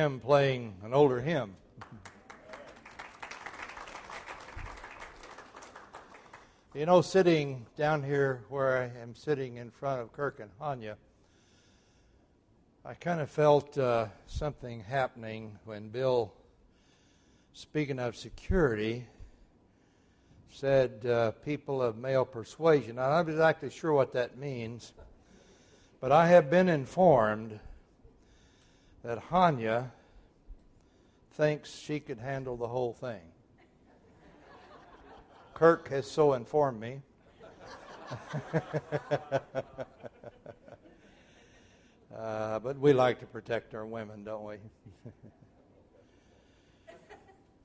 him playing an older hymn. You know, sitting down here where I am sitting in front of Kirk and Hanya, I kind of felt uh, something happening when Bill, speaking of security, said uh, people of male persuasion. I'm not exactly sure what that means, but I have been informed that Hanya thinks she could handle the whole thing. Kirk has so informed me. uh, but we like to protect our women, don't we?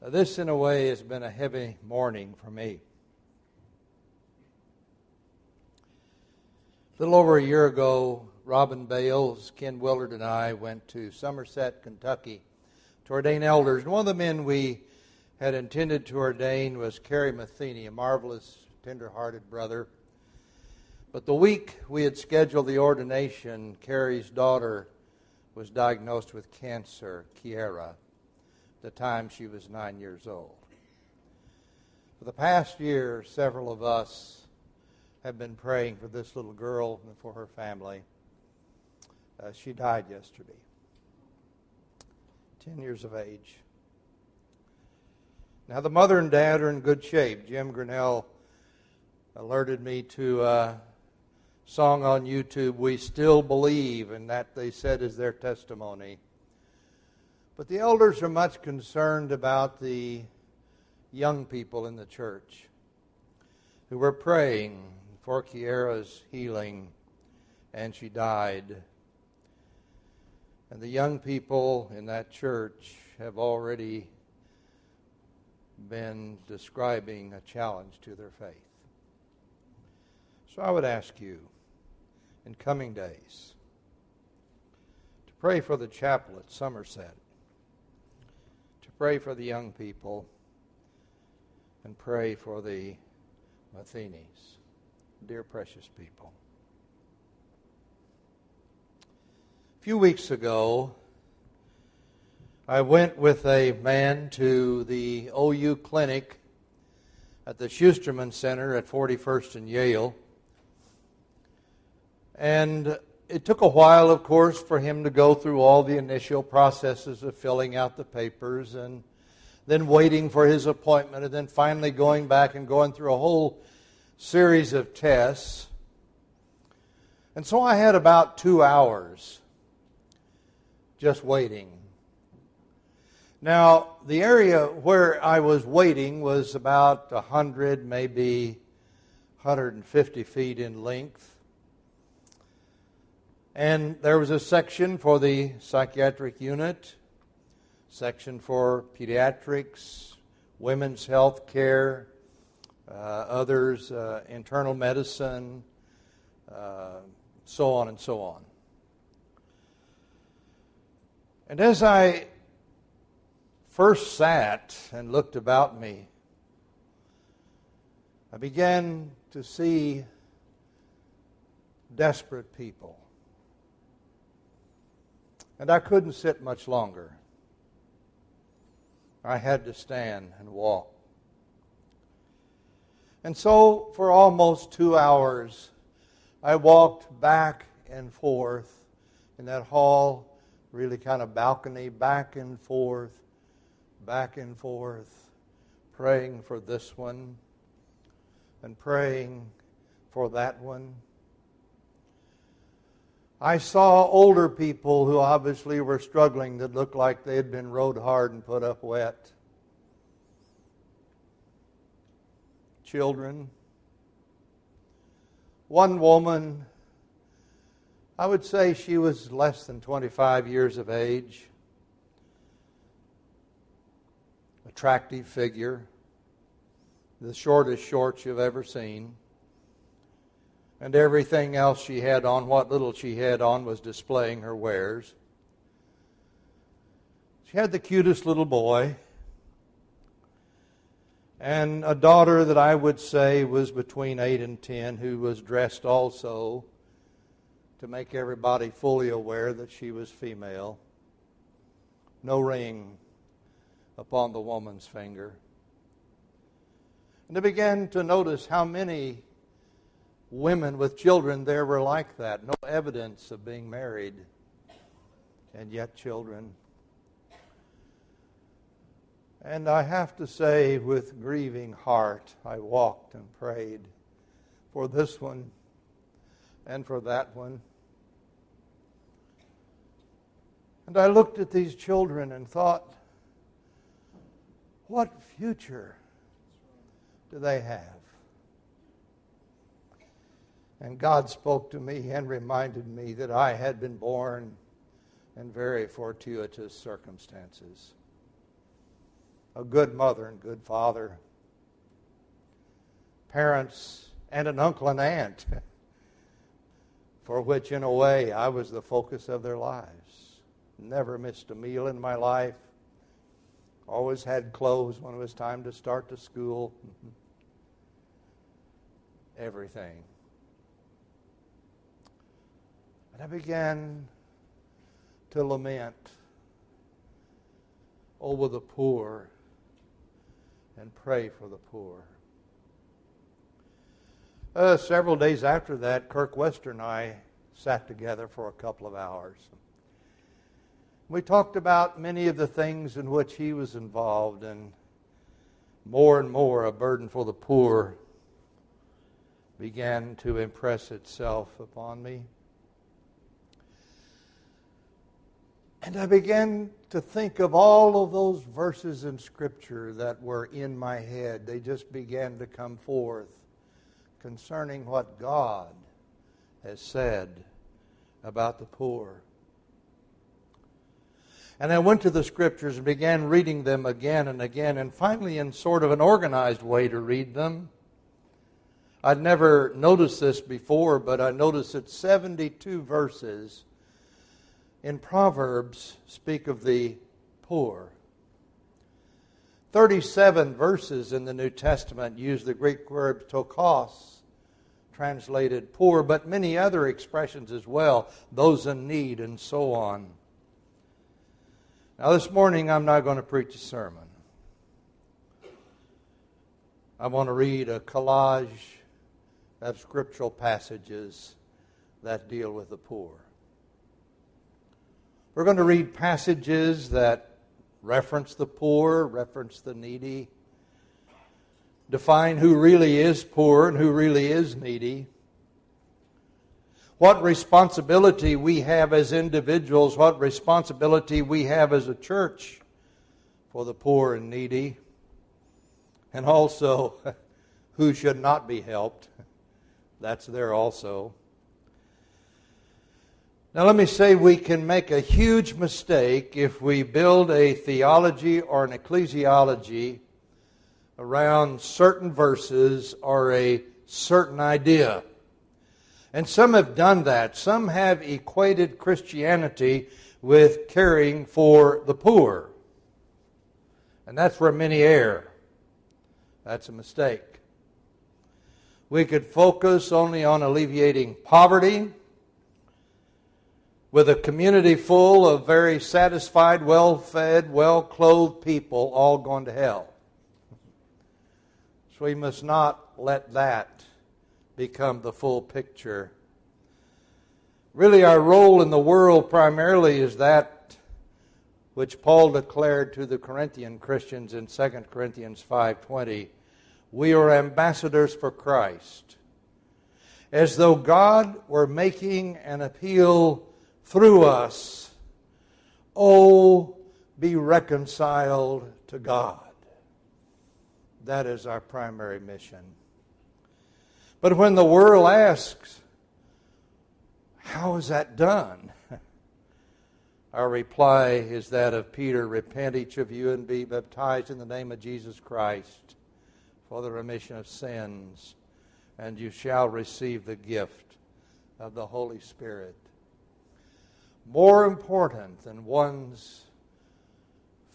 this, in a way, has been a heavy morning for me. A little over a year ago, Robin Bales, Ken Willard, and I went to Somerset, Kentucky to ordain elders. And one of the men we had intended to ordain was Kerry Matheny, a marvelous, tender-hearted brother. But the week we had scheduled the ordination, Kerry's daughter was diagnosed with cancer, Kiera, the time she was nine years old. For the past year, several of us have been praying for this little girl and for her family. Uh, she died yesterday, 10 years of age. Now, the mother and dad are in good shape. Jim Grinnell alerted me to a song on YouTube, We Still Believe, and that they said is their testimony. But the elders are much concerned about the young people in the church who were praying for Kiera's healing, and she died. And the young people in that church have already been describing a challenge to their faith. So I would ask you in coming days to pray for the chapel at Somerset, to pray for the young people, and pray for the Mathenys dear precious people. A few weeks ago, I went with a man to the OU clinic at the Schusterman Center at 41st and Yale. And it took a while, of course, for him to go through all the initial processes of filling out the papers and then waiting for his appointment and then finally going back and going through a whole series of tests. And so I had about two hours just waiting. Now, the area where I was waiting was about 100, maybe 150 feet in length. And there was a section for the psychiatric unit, section for pediatrics, women's health care, uh, others uh, internal medicine, uh, so on and so on. And as I first sat and looked about me, I began to see desperate people. And I couldn't sit much longer. I had to stand and walk. And so, for almost two hours, I walked back and forth in that hall, really kind of balcony, back and forth, back and forth, praying for this one and praying for that one. I saw older people who obviously were struggling that looked like they had been rode hard and put up wet. children. One woman, I would say she was less than 25 years of age, attractive figure, the shortest shorts you've ever seen. And everything else she had on, what little she had on, was displaying her wares. She had the cutest little boy and a daughter that I would say was between 8 and 10 who was dressed also to make everybody fully aware that she was female. no ring upon the woman's finger. And I began to notice how many women with children there were like that. No evidence of being married, and yet children. And I have to say, with grieving heart, I walked and prayed for this one and for that one. And I looked at these children and thought, what future do they have? And God spoke to me and reminded me that I had been born in very fortuitous circumstances. A good mother and good father, parents, and an uncle and aunt, for which, in a way, I was the focus of their lives. Never missed a meal in my life. Always had clothes when it was time to start to school. Everything. And I began to lament over the poor and pray for the poor. Uh, several days after that, Kirk Wester and I sat together for a couple of hours. We talked about many of the things in which he was involved, and more and more a burden for the poor began to impress itself upon me. And I began to think of all of those verses in Scripture that were in my head. They just began to come forth concerning what God has said about the poor. And I went to the scriptures and began reading them again and again, and finally, in sort of an organized way to read them. I'd never noticed this before, but I noticed that 72 verses in Proverbs speak of the poor. 37 verses in the New Testament use the Greek word ptochos, translated poor, but many other expressions as well, those in need and so on. Now, this morning, I'm not going to preach a sermon. I want to read a collage of scriptural passages that deal with the poor. We're going to read passages that reference the poor, reference the needy, define who really is poor and who really is needy what responsibility we have as individuals, what responsibility we have as a church for the poor and needy, and also who should not be helped. That's there also. Now, let me say we can make a huge mistake if we build a theology or an ecclesiology around certain verses or a certain idea. And some have done that. Some have equated Christianity with caring for the poor. And that's where many err. That's a mistake. We could focus only on alleviating poverty with a community full of very satisfied, well fed, well clothed people all going to hell. So we must not let that become the full picture. Really, our role in the world primarily is that which Paul declared to the Corinthian Christians in 2 Corinthians 5:20. We are ambassadors for Christ. As though God were making an appeal through us. Oh, be reconciled to God. That is our primary mission. But when the world asks, how is that done? Our reply is that of Peter Repent, each of you, and be baptized in the name of Jesus Christ for the remission of sins, and you shall receive the gift of the Holy Spirit. More important than one's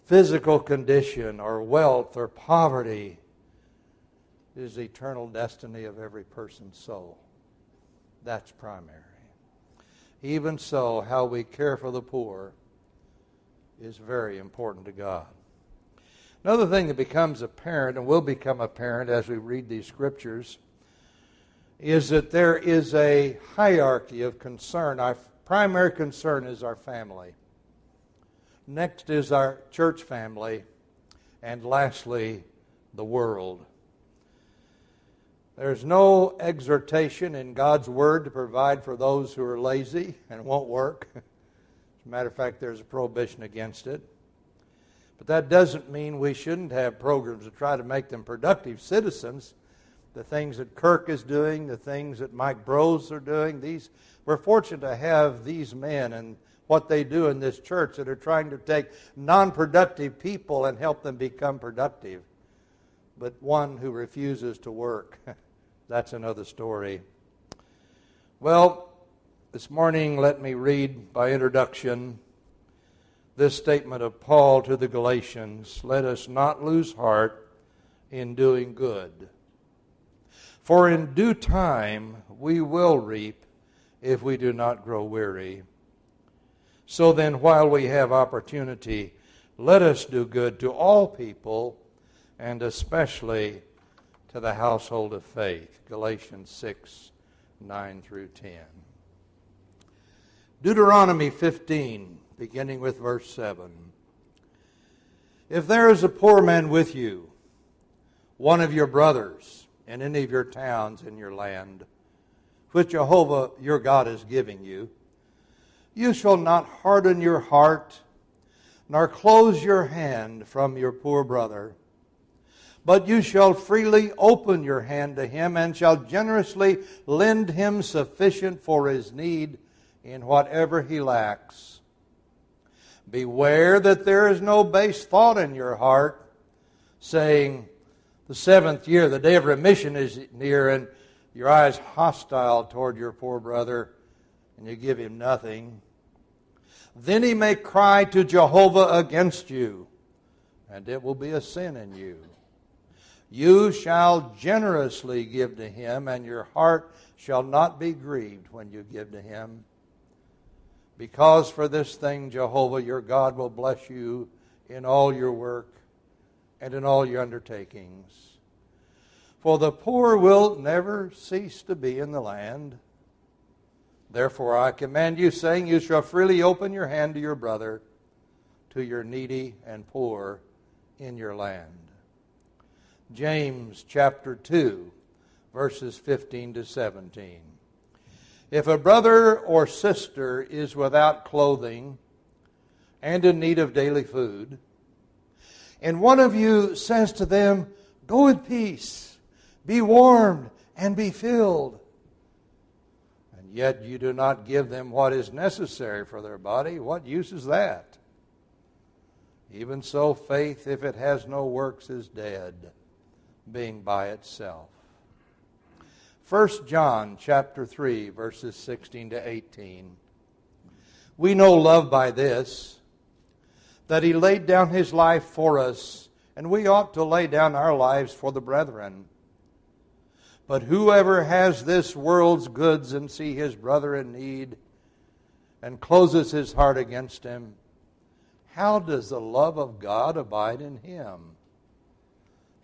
physical condition or wealth or poverty is the eternal destiny of every person's soul. That's primary. Even so, how we care for the poor is very important to God. Another thing that becomes apparent and will become apparent as we read these scriptures is that there is a hierarchy of concern. Our primary concern is our family. Next is our church family. And lastly, the world. There's no exhortation in God's Word to provide for those who are lazy and won't work. As a matter of fact, there's a prohibition against it. But that doesn't mean we shouldn't have programs to try to make them productive citizens. The things that Kirk is doing, the things that Mike Bros are doing, these we're fortunate to have these men and what they do in this church that are trying to take non-productive people and help them become productive. But one who refuses to work, that's another story. Well, this morning let me read by introduction this statement of Paul to the Galatians let us not lose heart in doing good. For in due time we will reap if we do not grow weary. So then, while we have opportunity, let us do good to all people and especially to the household of faith. Galatians 6 9 through 10. Deuteronomy 15 beginning with verse 7. If there is a poor man with you, one of your brothers, in any of your towns in your land, which Jehovah your God is giving you, you shall not harden your heart, nor close your hand from your poor brother, but you shall freely open your hand to him, and shall generously lend him sufficient for his need in whatever he lacks Beware that there is no base thought in your heart, saying, The seventh year, the day of remission is near, and your eyes hostile toward your poor brother, and you give him nothing. Then he may cry to Jehovah against you, and it will be a sin in you. You shall generously give to him, and your heart shall not be grieved when you give to him. Because for this thing, Jehovah your God will bless you in all your work and in all your undertakings. For the poor will never cease to be in the land. Therefore I command you, saying, You shall freely open your hand to your brother, to your needy and poor in your land. James chapter 2, verses 15 to 17. If a brother or sister is without clothing and in need of daily food, and one of you says to them, Go in peace, be warmed, and be filled, and yet you do not give them what is necessary for their body, what use is that? Even so, faith, if it has no works, is dead, being by itself. 1 John chapter 3 verses 16 to 18. We know love by this that he laid down his life for us and we ought to lay down our lives for the brethren. But whoever has this world's goods and see his brother in need and closes his heart against him, how does the love of God abide in him?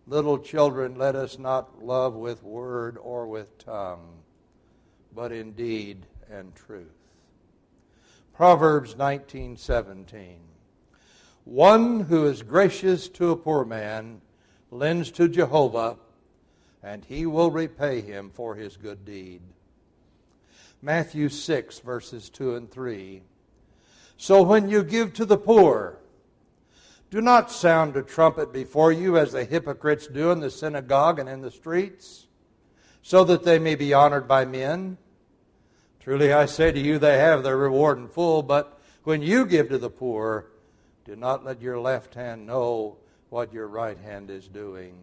Little children, let us not love with word or with tongue, but in deed and truth. Proverbs 19:17 One who is gracious to a poor man lends to Jehovah, and he will repay him for his good deed. Matthew 6 verses 2 and 3 So when you give to the poor, do not sound a trumpet before you as the hypocrites do in the synagogue and in the streets, so that they may be honored by men. Truly I say to you, they have their reward in full, but when you give to the poor, do not let your left hand know what your right hand is doing.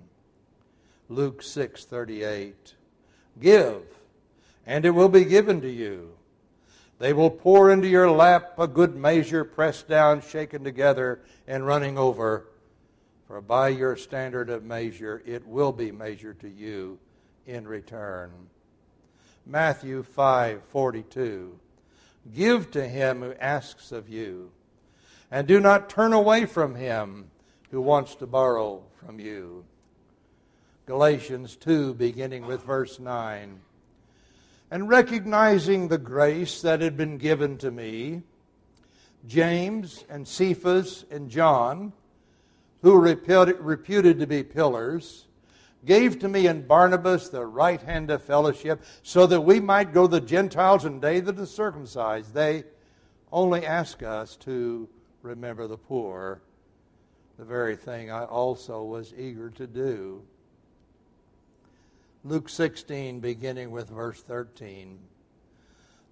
Luke 6:38 Give and it will be given to you they will pour into your lap a good measure, pressed down, shaken together, and running over. For by your standard of measure, it will be measured to you in return. Matthew 5:42 Give to him who asks of you, and do not turn away from him who wants to borrow from you. Galatians 2, beginning with verse 9. And recognizing the grace that had been given to me, James and Cephas and John, who were reputed to be pillars, gave to me and Barnabas the right hand of fellowship, so that we might go to the Gentiles and they that are circumcised. They only ask us to remember the poor, the very thing I also was eager to do. Luke 16, beginning with verse 13.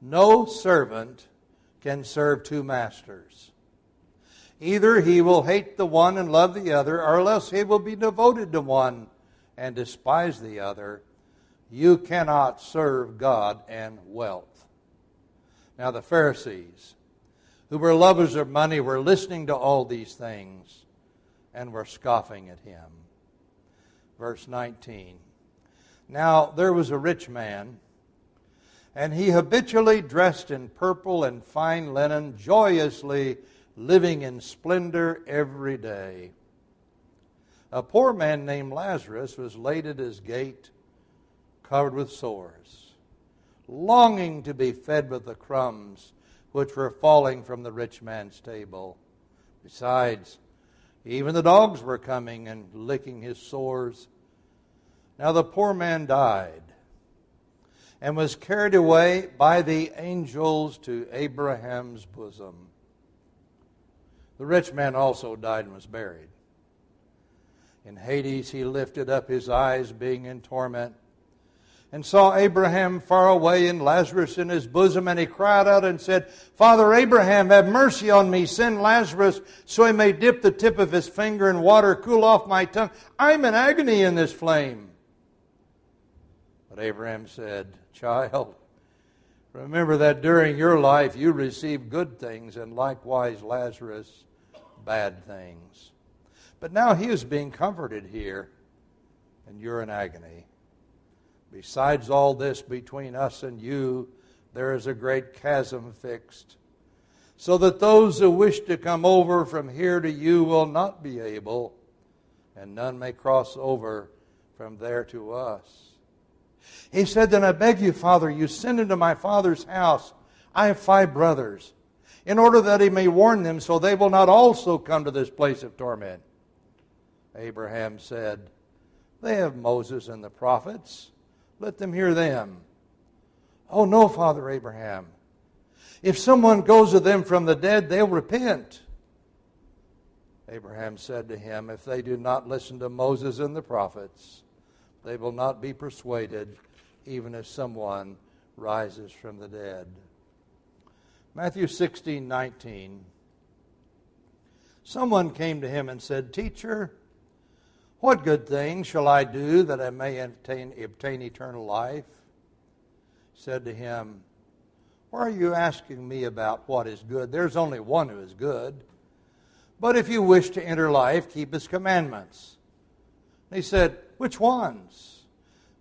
No servant can serve two masters. Either he will hate the one and love the other, or else he will be devoted to one and despise the other. You cannot serve God and wealth. Now, the Pharisees, who were lovers of money, were listening to all these things and were scoffing at him. Verse 19. Now, there was a rich man, and he habitually dressed in purple and fine linen, joyously living in splendor every day. A poor man named Lazarus was laid at his gate, covered with sores, longing to be fed with the crumbs which were falling from the rich man's table. Besides, even the dogs were coming and licking his sores. Now the poor man died and was carried away by the angels to Abraham's bosom. The rich man also died and was buried. In Hades he lifted up his eyes, being in torment, and saw Abraham far away and Lazarus in his bosom, and he cried out and said, Father Abraham, have mercy on me. Send Lazarus so he may dip the tip of his finger in water, cool off my tongue. I'm in agony in this flame. Abraham said, Child, remember that during your life you received good things, and likewise Lazarus bad things. But now he is being comforted here, and you're in agony. Besides all this, between us and you, there is a great chasm fixed, so that those who wish to come over from here to you will not be able, and none may cross over from there to us. He said, Then I beg you, Father, you send into my father's house. I have five brothers, in order that he may warn them, so they will not also come to this place of torment. Abraham said, They have Moses and the prophets. Let them hear them. Oh, no, Father Abraham. If someone goes to them from the dead, they'll repent. Abraham said to him, If they do not listen to Moses and the prophets, they will not be persuaded, even if someone rises from the dead. Matthew 16, 19. Someone came to him and said, Teacher, what good thing shall I do that I may obtain, obtain eternal life? Said to him, Why are you asking me about what is good? There's only one who is good. But if you wish to enter life, keep his commandments. And he said, Which ones?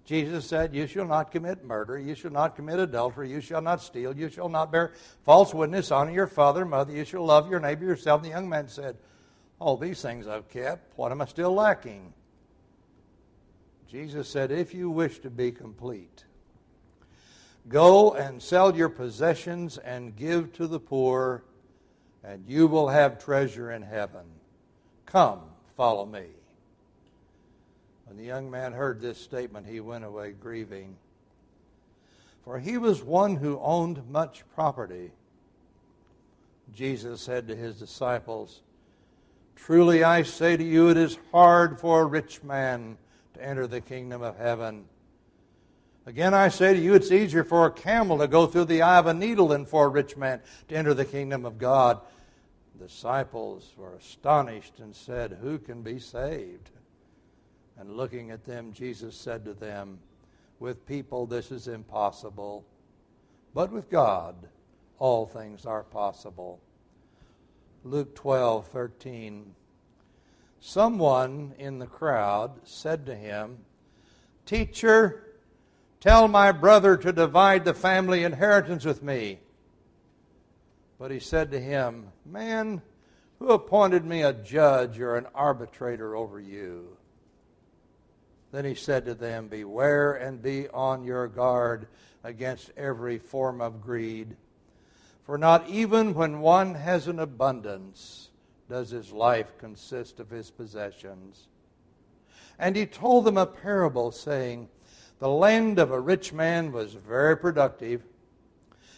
Jesus said, You shall not commit murder, you shall not commit adultery, you shall not steal, you shall not bear false witness, honor your father and mother, you shall love your neighbor yourself. And the young man said, all these things I've kept. What am I still lacking? Jesus said, If you wish to be complete, go and sell your possessions and give to the poor, and you will have treasure in heaven. Come, follow me. When the young man heard this statement, he went away grieving. For he was one who owned much property. Jesus said to his disciples, Truly I say to you, it is hard for a rich man to enter the kingdom of heaven. Again, I say to you, it's easier for a camel to go through the eye of a needle than for a rich man to enter the kingdom of God. The disciples were astonished and said, Who can be saved? And looking at them, Jesus said to them, With people this is impossible, but with God all things are possible. Luke 12, 13. Someone in the crowd said to him, Teacher, tell my brother to divide the family inheritance with me. But he said to him, Man, Who appointed me a judge or an arbitrator over you? Then he said to them, Beware and be on your guard against every form of greed. For not even when one has an abundance does his life consist of his possessions. And he told them a parable, saying, The land of a rich man was very productive.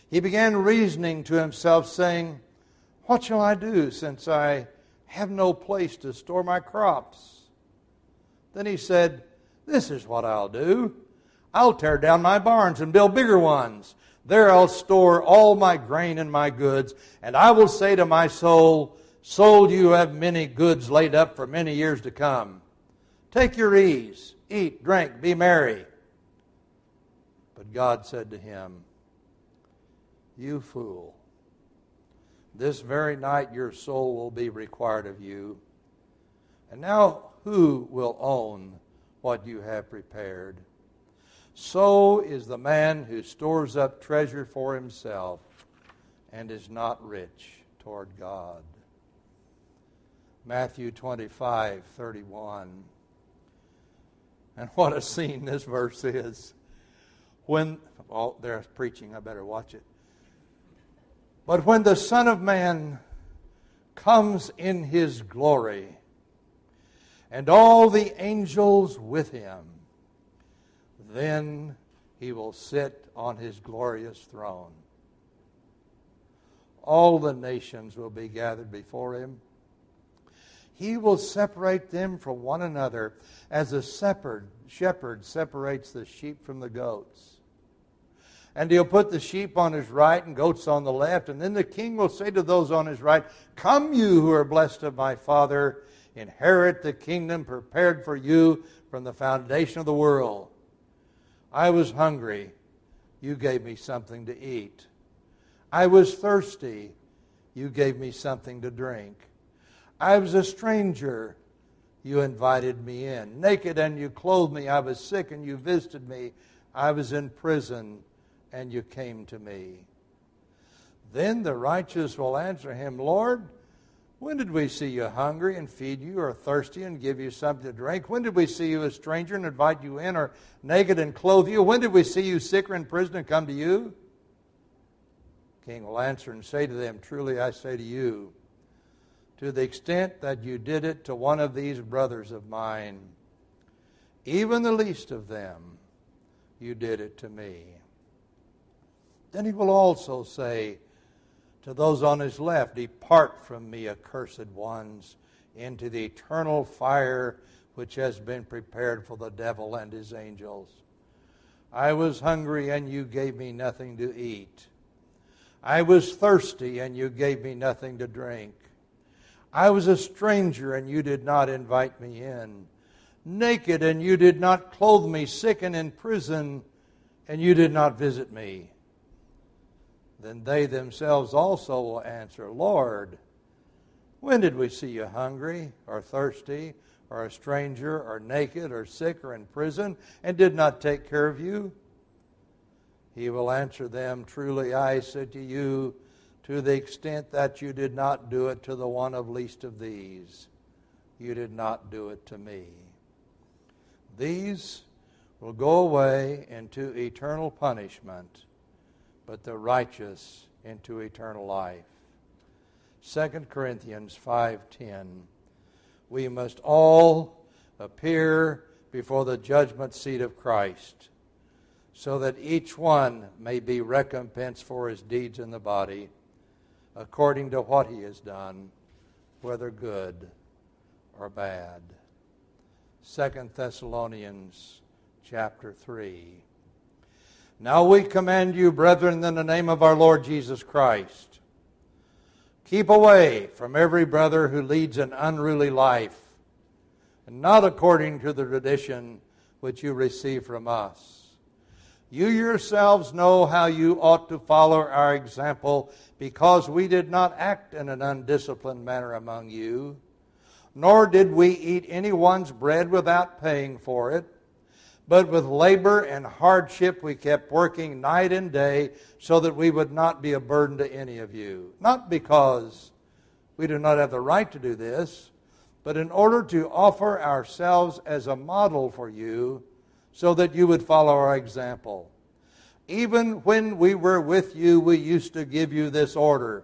He began reasoning to himself, saying, What shall I do, since I have no place to store my crops? Then he said, This is what I'll do. I'll tear down my barns and build bigger ones. There I'll store all my grain and my goods, and I will say to my soul, Soul, you have many goods laid up for many years to come. Take your ease, eat, drink, be merry. But God said to him, You fool, this very night your soul will be required of you. And now who will own what you have prepared? So is the man who stores up treasure for himself and is not rich toward God. Matthew 25, 31. And what a scene this verse is. When, oh, there's preaching, I better watch it. But when the Son of Man comes in his glory, and all the angels with him, then he will sit on his glorious throne. All the nations will be gathered before him he will separate them from one another as a shepherd, separates the sheep from the goats. And he'll put the sheep on his right and goats on the left. And then the king will say to those on his right, Come, you who are blessed of my Father, inherit the kingdom prepared for you from the foundation of the world. I was hungry. You gave me something to eat. I was thirsty. You gave me something to drink. I was a stranger. You invited me in. Naked and you clothed me. I was sick and you visited me. I was in prison and you came to me. Then the righteous will answer him, Lord, when did we see you hungry and feed you, or thirsty and give you something to drink? When did we see you a stranger and invite you in, or naked and clothe you? When did we see you sick or in prison and come to you? The King will answer and say to them, Truly I say to you, to the extent that you did it to one of these brothers of mine, even the least of them, you did it to me. Then he will also say to those on his left, Depart from me, accursed ones, into the eternal fire which has been prepared for the devil and his angels. I was hungry, and you gave me nothing to eat. I was thirsty, and you gave me nothing to drink. I was a stranger and you did not invite me in. Naked and you did not clothe me. Sick and in prison and you did not visit me. Then they themselves also will answer, Lord, when did we see you hungry or thirsty or a stranger or naked or sick or in prison and did not take care of you? He will answer them, Truly I said to you, to the extent that you did not do it to the one of least of these, you did not do it to me. These will go away into eternal punishment, but the righteous into eternal life. 2 Corinthians 5:10 We must all appear before the judgment seat of Christ so that each one may be recompensed for his deeds in the body according to what he has done, whether good or bad. Second Thessalonians chapter 3. Now we command you, brethren, in the name of our Lord Jesus Christ, keep away from every brother who leads an unruly life, and not according to the tradition which you receive from us you yourselves know how you ought to follow our example, because we did not act in an undisciplined manner among you, nor did we eat anyone's bread without paying for it. But with labor and hardship we kept working night and day so that we would not be a burden to any of you. Not because We do not have the right to do this, but in order to offer ourselves as a model for you so that you would follow our example. Even when we were with you, we used to give you this order.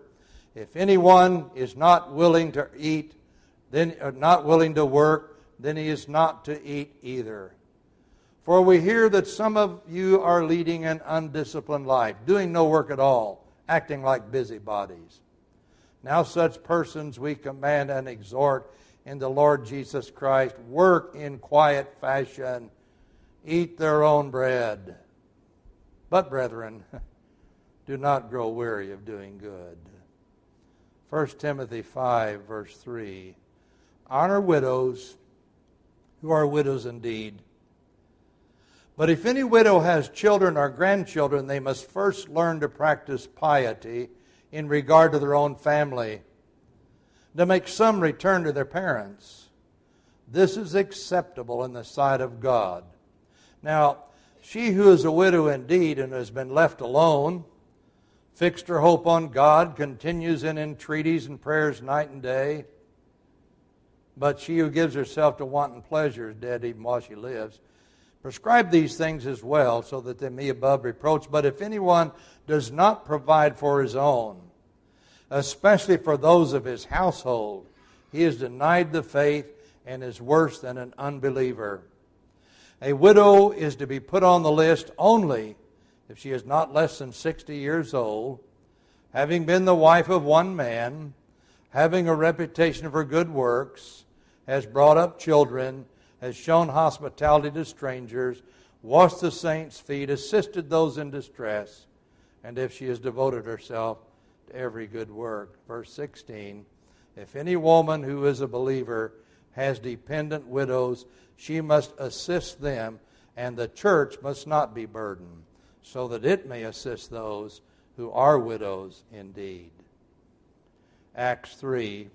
If anyone is not willing to eat, then uh, not willing to work, then he is not to eat either. For we hear that some of you are leading an undisciplined life, doing no work at all, acting like busybodies. Now, such persons we command and exhort in the Lord Jesus Christ work in quiet fashion, eat their own bread. But, brethren, do not grow weary of doing good. 1 Timothy 5, verse 3 Honor widows who are widows indeed but if any widow has children or grandchildren, they must first learn to practice piety in regard to their own family, to make some return to their parents. This is acceptable in the sight of God. Now, she who is a widow indeed and has been left alone, fixed her hope on God, continues in entreaties and prayers night and day. But she who gives herself to wanton pleasure is dead even while she lives. Prescribe these things as well, so that they may be above reproach. But if anyone does not provide for his own, especially for those of his household, he is denied the faith and is worse than an unbeliever. A widow is to be put on the list only if she is not less than 60 years old, having been the wife of one man, having a reputation for good works, has brought up children has shown hospitality to strangers, washed the saints' feet, assisted those in distress, and if she has devoted herself to every good work. Verse 16 If any woman who is a believer has dependent widows, she must assist them, and the church must not be burdened, so that it may assist those who are widows indeed. Acts 3.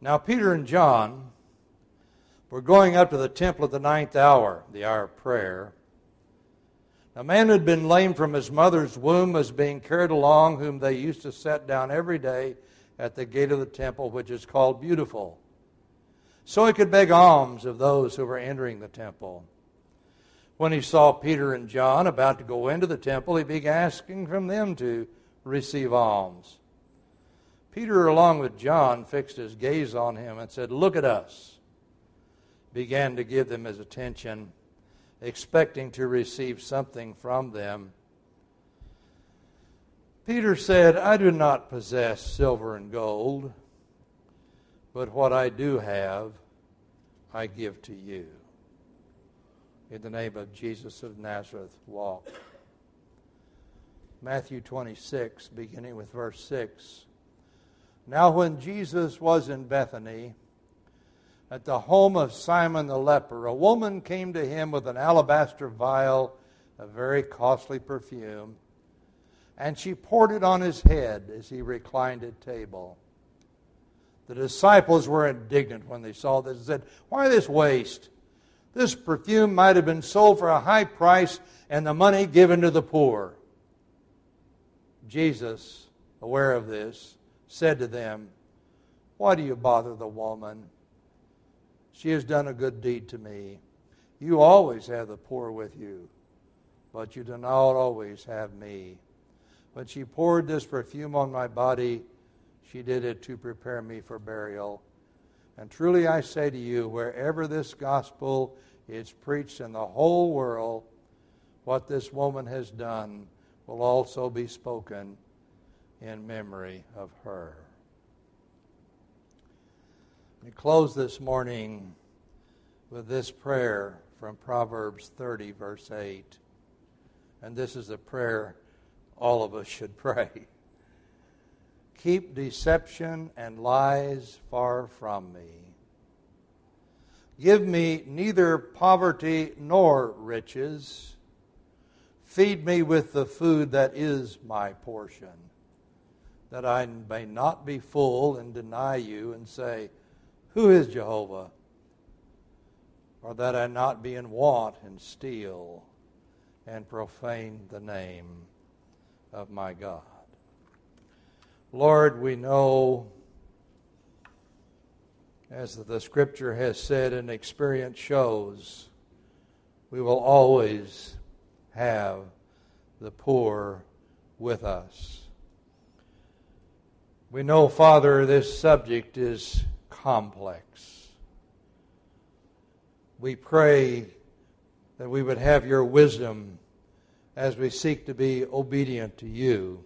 Now, Peter and John we're going up to the temple at the ninth hour, the hour of prayer. A man who had been lame from his mother's womb was being carried along, whom they used to set down every day at the gate of the temple, which is called Beautiful, so he could beg alms of those who were entering the temple. When he saw Peter and John about to go into the temple, he began asking from them to receive alms. Peter, along with John, fixed his gaze on him and said, Look at us began to give them his attention, expecting to receive something from them. Peter said, I do not possess silver and gold, but what I do have, I give to you. In the name of Jesus of Nazareth, walk. Matthew 26, beginning with verse 6. Now, when Jesus was in Bethany, at the home of Simon the leper, a woman came to him with an alabaster vial of very costly perfume, and she poured it on his head as he reclined at table. The disciples were indignant when they saw this and said, Why this waste? This perfume might have been sold for a high price and the money given to the poor. Jesus, aware of this, said to them, Why do you bother the woman? She has done a good deed to me. You always have the poor with you, but you do not always have me. When she poured this perfume on my body, she did it to prepare me for burial. And truly I say to you, wherever this gospel is preached in the whole world, what this woman has done will also be spoken in memory of her. We close this morning with this prayer from Proverbs 30, verse 8. And this is a prayer all of us should pray. Keep deception and lies far from me. Give me neither poverty nor riches. Feed me with the food that is my portion, that I may not be full and deny you and say, who is Jehovah? Or that I not be in want and steal and profane the name of my God. Lord, we know as the scripture has said and experience shows, we will always have the poor with us. We know, Father, this subject is complex. We pray that we would have your wisdom as we seek to be obedient to you,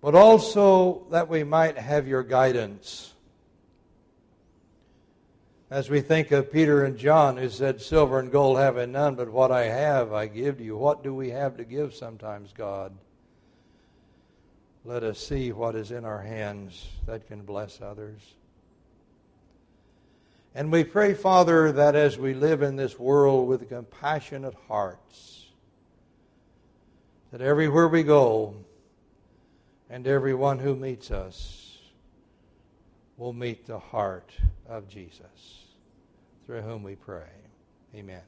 but also that we might have your guidance. As we think of Peter and John, who said, Silver and gold have I none, but what I have I give to you. What do we have to give sometimes, God? Let us see what is in our hands that can bless others. And we pray, Father, that as we live in this world with compassionate hearts, that everywhere we go and everyone who meets us will meet the heart of Jesus, through whom we pray. Amen.